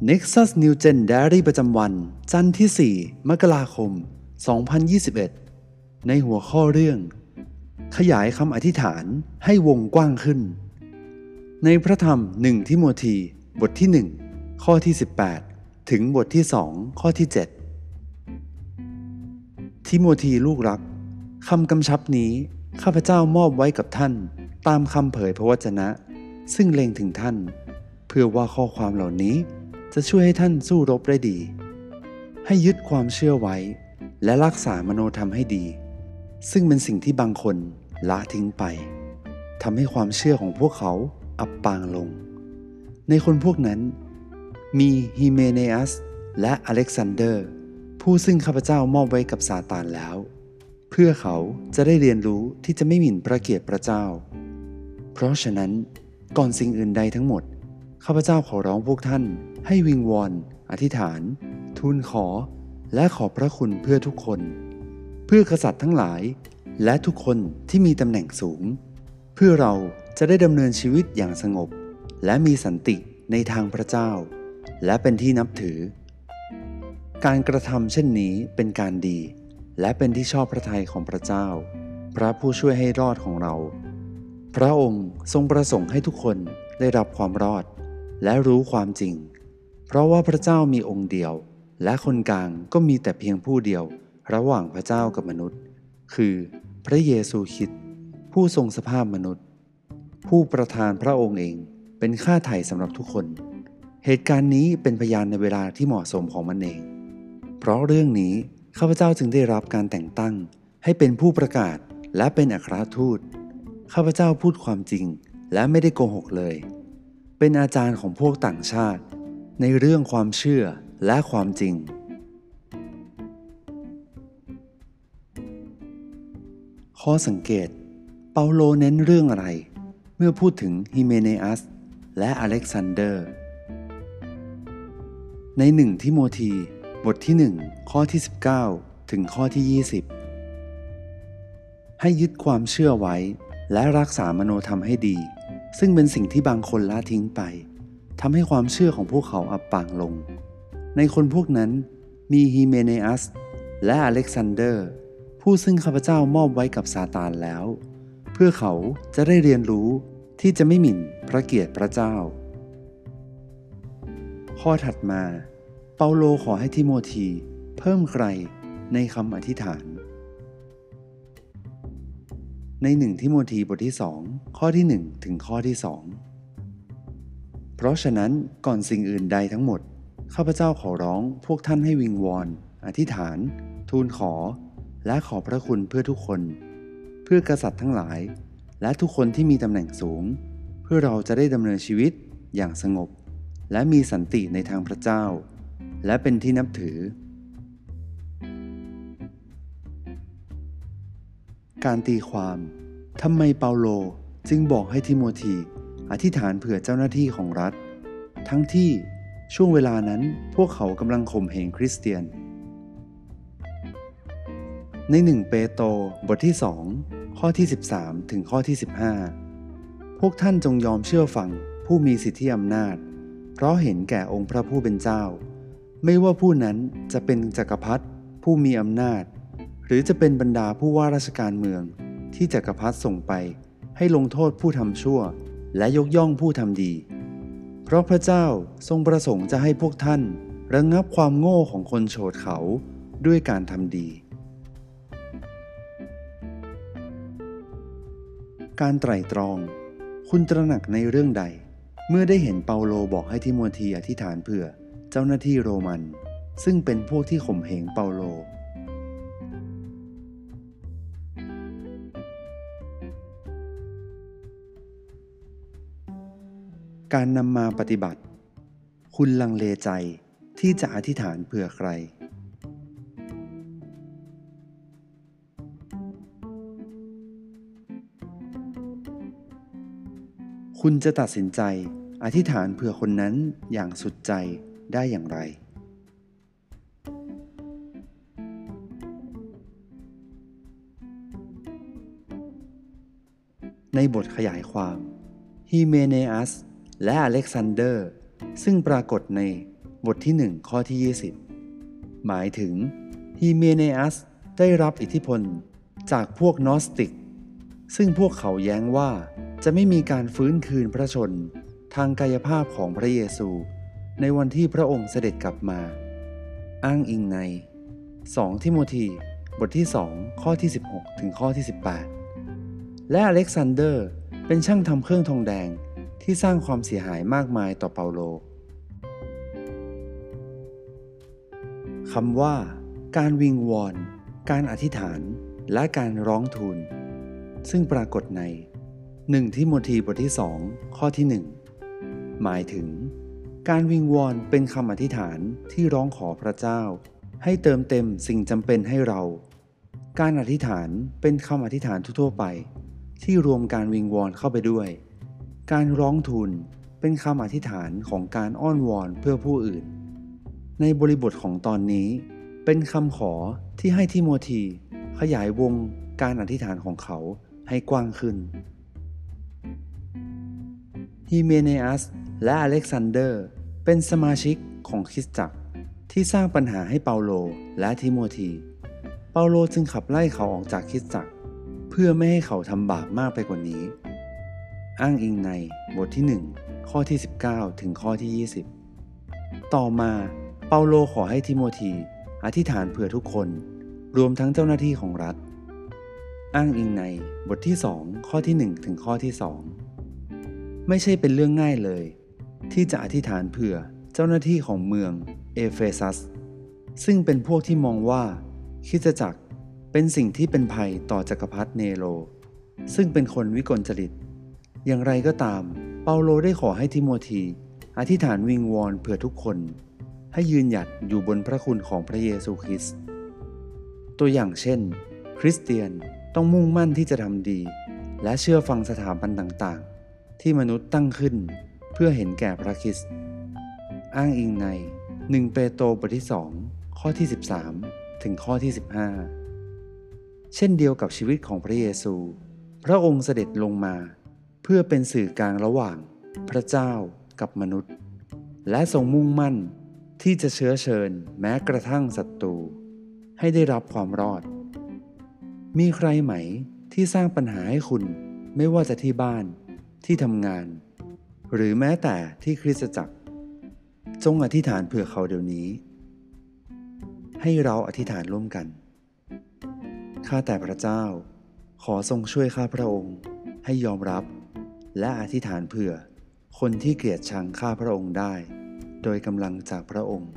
Nexus New Gen Diary ประจำวัน จันทร์ที่ 4 มกราคม 2021 ในหัวข้อเรื่อง ขยายคำอธิษฐานให้วงกว้างขึ้น ในพระธรรม1ทิโมธีบทที่ 1 ข้อที่ 18 ถึงบทที่ 2 ข้อที่ 7 ทิโมธีลูกรักคำกำชับนี้ ข้าพเจ้ามอบไว้กับท่าน ตามคำเผยพระวจนะ ซึ่งเล็งถึงท่าน เพื่อว่าข้อความเหล่านี้ จะช่วยให้ท่านสู้รบได้ดี ให้ยึดความเชื่อไว้ และรักษามโนธรรมให้ดี ซึ่งเป็นสิ่งที่บางคนละทิ้งไปทำให้ความเชื่อของพวกเขาอับปางลง ในคนพวกนั้น มีฮิเมเนอัสและอเล็กซานเดอร์ ผู้ซึ่งข้าพเจ้ามอบไว้กับซาตานแล้ว เพื่อเขาจะได้เรียนรู้ที่จะไม่หมิ่นพระเกียรติพระเจ้า เพราะฉะนั้นก่อนสิ่งอื่นใดทั้งหมด ข้าพเจ้าขอร้องพวกท่าน ให้วิงวอน อธิษฐาน ทูลขอ และขอบพระคุณเพื่อทุกคน เพื่อกษัตริย์ทั้งหลาย และทุกคนที่มีตำแหน่งสูง เพื่อเราจะได้ดำเนินชีวิตอย่างสงบ และมีสันติในทางพระเจ้า และเป็นที่นับถือ การกระทำเช่นนี้เป็นการดี และเป็นที่ชอบพระทัยของพระเจ้า พระผู้ช่วยให้รอดของเรา พระองค์ทรงประสงค์ให้ทุกคนได้รับความรอด และรู้ความจริง เพราะว่าพระเจ้ามีองค์เดียว และคนกลางก็มีแต่เพียงผู้เดียว ระหว่างพระเจ้ากับมนุษย์ คือพระเยซูคริสต์ผู้ทรงสภาพมนุษย์ ผู้ประทานพระองค์เองเป็นค่าไถ่สำหรับทุกคน เหตุการณ์นี้เป็นพยานในเวลาที่เหมาะสมของมันเอง เพราะเรื่องนี้ข้าพเจ้าจึงได้รับการแต่งตั้ง ให้เป็นผู้ประกาศและเป็นอัครทูตข้าพเจ้าพูดความจริงและไม่ได้โกหกเลย เป็นอาจารย์ของพวกต่างชาติ ในเรื่องความเชื่อและความจริง ข้อสังเกต เปาโลเน้นเรื่องอะไร เมื่อพูดถึงฮิเมเนอัสและอเล็กซานเดอร์ ในหนึ่งทิโมธีบทที่ 1 ข้อที่ 19 ถึงข้อที่ 20 ให้ยึดความเชื่อไว้และรักษามโนธรรมให้ดี ซึ่งเป็นสิ่งที่บางคนละทิ้งไปทำให้ความเชื่อของพวกเขาอับปางลง ในคนพวกนั้นมีฮิเมเนอัสและอเล็กซานเดอร์ ผู้ซึ่งข้าพเจ้ามอบไว้กับซาตานแล้ว เพื่อเขาจะได้เรียนรู้ที่จะไม่หมิ่นพระเกียรติพระเจ้า ข้อถัดมา เปาโลขอให้ทิโมธีเพิ่มใครในคำอธิษฐาน ในหนึ่งทิโมธีบทที่สองข้อที่ 1 ถึงข้อที่ 2 เพราะฉะนั้นก่อนสิ่งอื่นใดทั้งหมด ข้าพเจ้าขอร้องพวกท่านให้วิงวอน อธิษฐาน ทูลขอ และขอพระคุณเพื่อทุกคน เพื่อกษัตริย์ทั้งหลาย และทุกคนที่มีตำแหน่งสูง เพื่อเราจะได้ดำเนินชีวิตอย่างสงบ และมีสันติในทางพระเจ้า และเป็นที่นับถือ การตีความทำไมเปาโลจึงบอกให้ทิโมธีอธิษฐานเผื่อเจ้าหน้าที่ของรัฐ ทั้งที่ช่วงเวลานั้นพวกเขากำลังข่มเหงคริสเตียน ในหนึ่งเปโตรบทที่2ข้อที่ 13 ถึงข้อที่ 15 พวกท่านจงยอมเชื่อฟังผู้มีสิทธิอำนาจ เพราะเห็นแก่องค์พระผู้เป็นเจ้า ไม่ว่าผู้นั้นจะเป็นจักรพรรดิผู้มีอำนาจ หรือจะเป็นบรรดาผู้ว่าราชการเมือง ที่จักรพรรดิส่งไป ให้ลงโทษผู้ทำชั่ว และยกย่องผู้ทำดี เพราะพระเจ้าทรงประสงค์จะให้พวกท่าน ระงงับความโง่ของคนโฉดเขาด้วยการทำดี การไตร่ตรอง คุณตระหนักในเรื่องใด เมื่อได้เห็นเปาโลบอกให้ทิโมธีอธิษฐานเผื่อเจ้าหน้าที่โรมัน ซึ่งเป็นพวกที่ข่มเหงเปาโล การนำมาปฏิบัติ คุณลังเลใจที่จะอธิษฐานเผื่อใคร คุณจะตัดสินใจอธิษฐานเผื่อคนนั้นอย่างสุดใจได้อย่างไร ในบทขยายความฮิเมเนอัส และอเล็กซานเดอร์ ซึ่งปรากฏในบทที่ 1 ข้อที่ 20 หมายถึงฮีเมเนอัสได้รับอิทธิพลจากพวกนอสติก ซึ่งพวกเขาแย้งว่าจะไม่มีการฟื้นคืนพระชนทางกายภาพของพระเยซู ในวันที่พระองค์เสด็จกลับมา อ้างอิงใน 2 ทิโมธีบทที่ 2 ข้อที่ 16 ถึงข้อที่ 18 และอเล็กซานเดอร์เป็นช่างทำเครื่องทองแดง ที่สร้างความเสียหายมากมายต่อเปาโลคำว่า การวิงวอน การอธิษฐาน และการร้องทูล ซึ่งปรากฏใน1ทิโมธีบทที่2ข้อที่ 1 หมายถึง การวิงวอนเป็นคำอธิษฐานที่ร้องขอพระเจ้า ให้เติมเต็มสิ่งจำเป็นให้เรา การอธิษฐานเป็นคำอธิษฐานทั่วไป ที่รวมการวิงวอนเข้าไปด้วย การร้องทูลเป็นคำอธิษฐานของการอ้อนวอนเพื่อผู้อื่น ในบริบทของตอนนี้เป็นคำขอที่ให้ทิโมธีขยายวงการอธิษฐานของเขาให้กว้างขึ้นฮิเมเนอัสและอเล็กซานเดอร์เป็นสมาชิกของคริสตจักรที่สร้างปัญหาให้เปาโลและทิโมธี เปาโลจึงขับไล่เขาออกจากคริสตจักร เพื่อไม่ให้เขาทำบาปมากไปกว่านี้ อ้างอิงในบทที่ 1 ข้อที่ 19 ถึงข้อที่ 20 ต่อมาเปาโลขอให้ทิโมธีอธิษฐานเผื่อทุกคน รวมทั้งเจ้าหน้าที่ของรัฐ อ้างอิงในบทที่ 2 ข้อที่ 1 ถึงข้อที่ 2 ไม่ใช่เป็นเรื่องง่ายเลย ที่จะอธิษฐานเผื่อเจ้าหน้าที่ของเมืองเอเฟซัส ซึ่งเป็นพวกที่มองว่าคริสตจักรเป็นสิ่งที่เป็นภัยต่อจักรพรรดิเนโร ซึ่งเป็นคนวิกลจริต อย่างไรก็ตาม เปาโลได้ขอให้ทิโมธีอธิษฐานวิงวอนเผื่อทุกคน ให้ยืนหยัดอยู่บนพระคุณของพระเยซูคริสต์ตัวอย่างเช่น คริสเตียนต้องมุ่งมั่นที่จะทำดี และเชื่อฟังสถาบันต่างๆ ที่มนุษย์ตั้งขึ้นเพื่อเห็นแก่พระคริสต์อ้างอิงใน 1 เปโตรบทที่ 2 ข้อที่ 13 ถึงข้อที่ 15 เช่นเดียวกับชีวิตของพระเยซู พระองค์เสด็จลงมา เพื่อเป็นสื่อกลางระหว่างพระเจ้ากับมนุษย์ และทรงมุ่งมั่นที่จะเชื้อเชิญแม้กระทั่งศัตรูให้ได้รับความรอด มีใครไหมที่สร้างปัญหาให้คุณไม่ว่าจะที่บ้านที่ทำงาน หรือแม้แต่ที่คริสตจักร จงอธิษฐานเผื่อเขาเดี๋ยวนี้ ให้เราอธิษฐานร่วมกันข้าแต่พระเจ้า ขอทรงช่วยข้าพระองค์ให้ยอมรับ และอธิษฐานเผื่อ คนที่เกลียดชังข้าพระองค์ได้ โดยกำลังจากพระองค์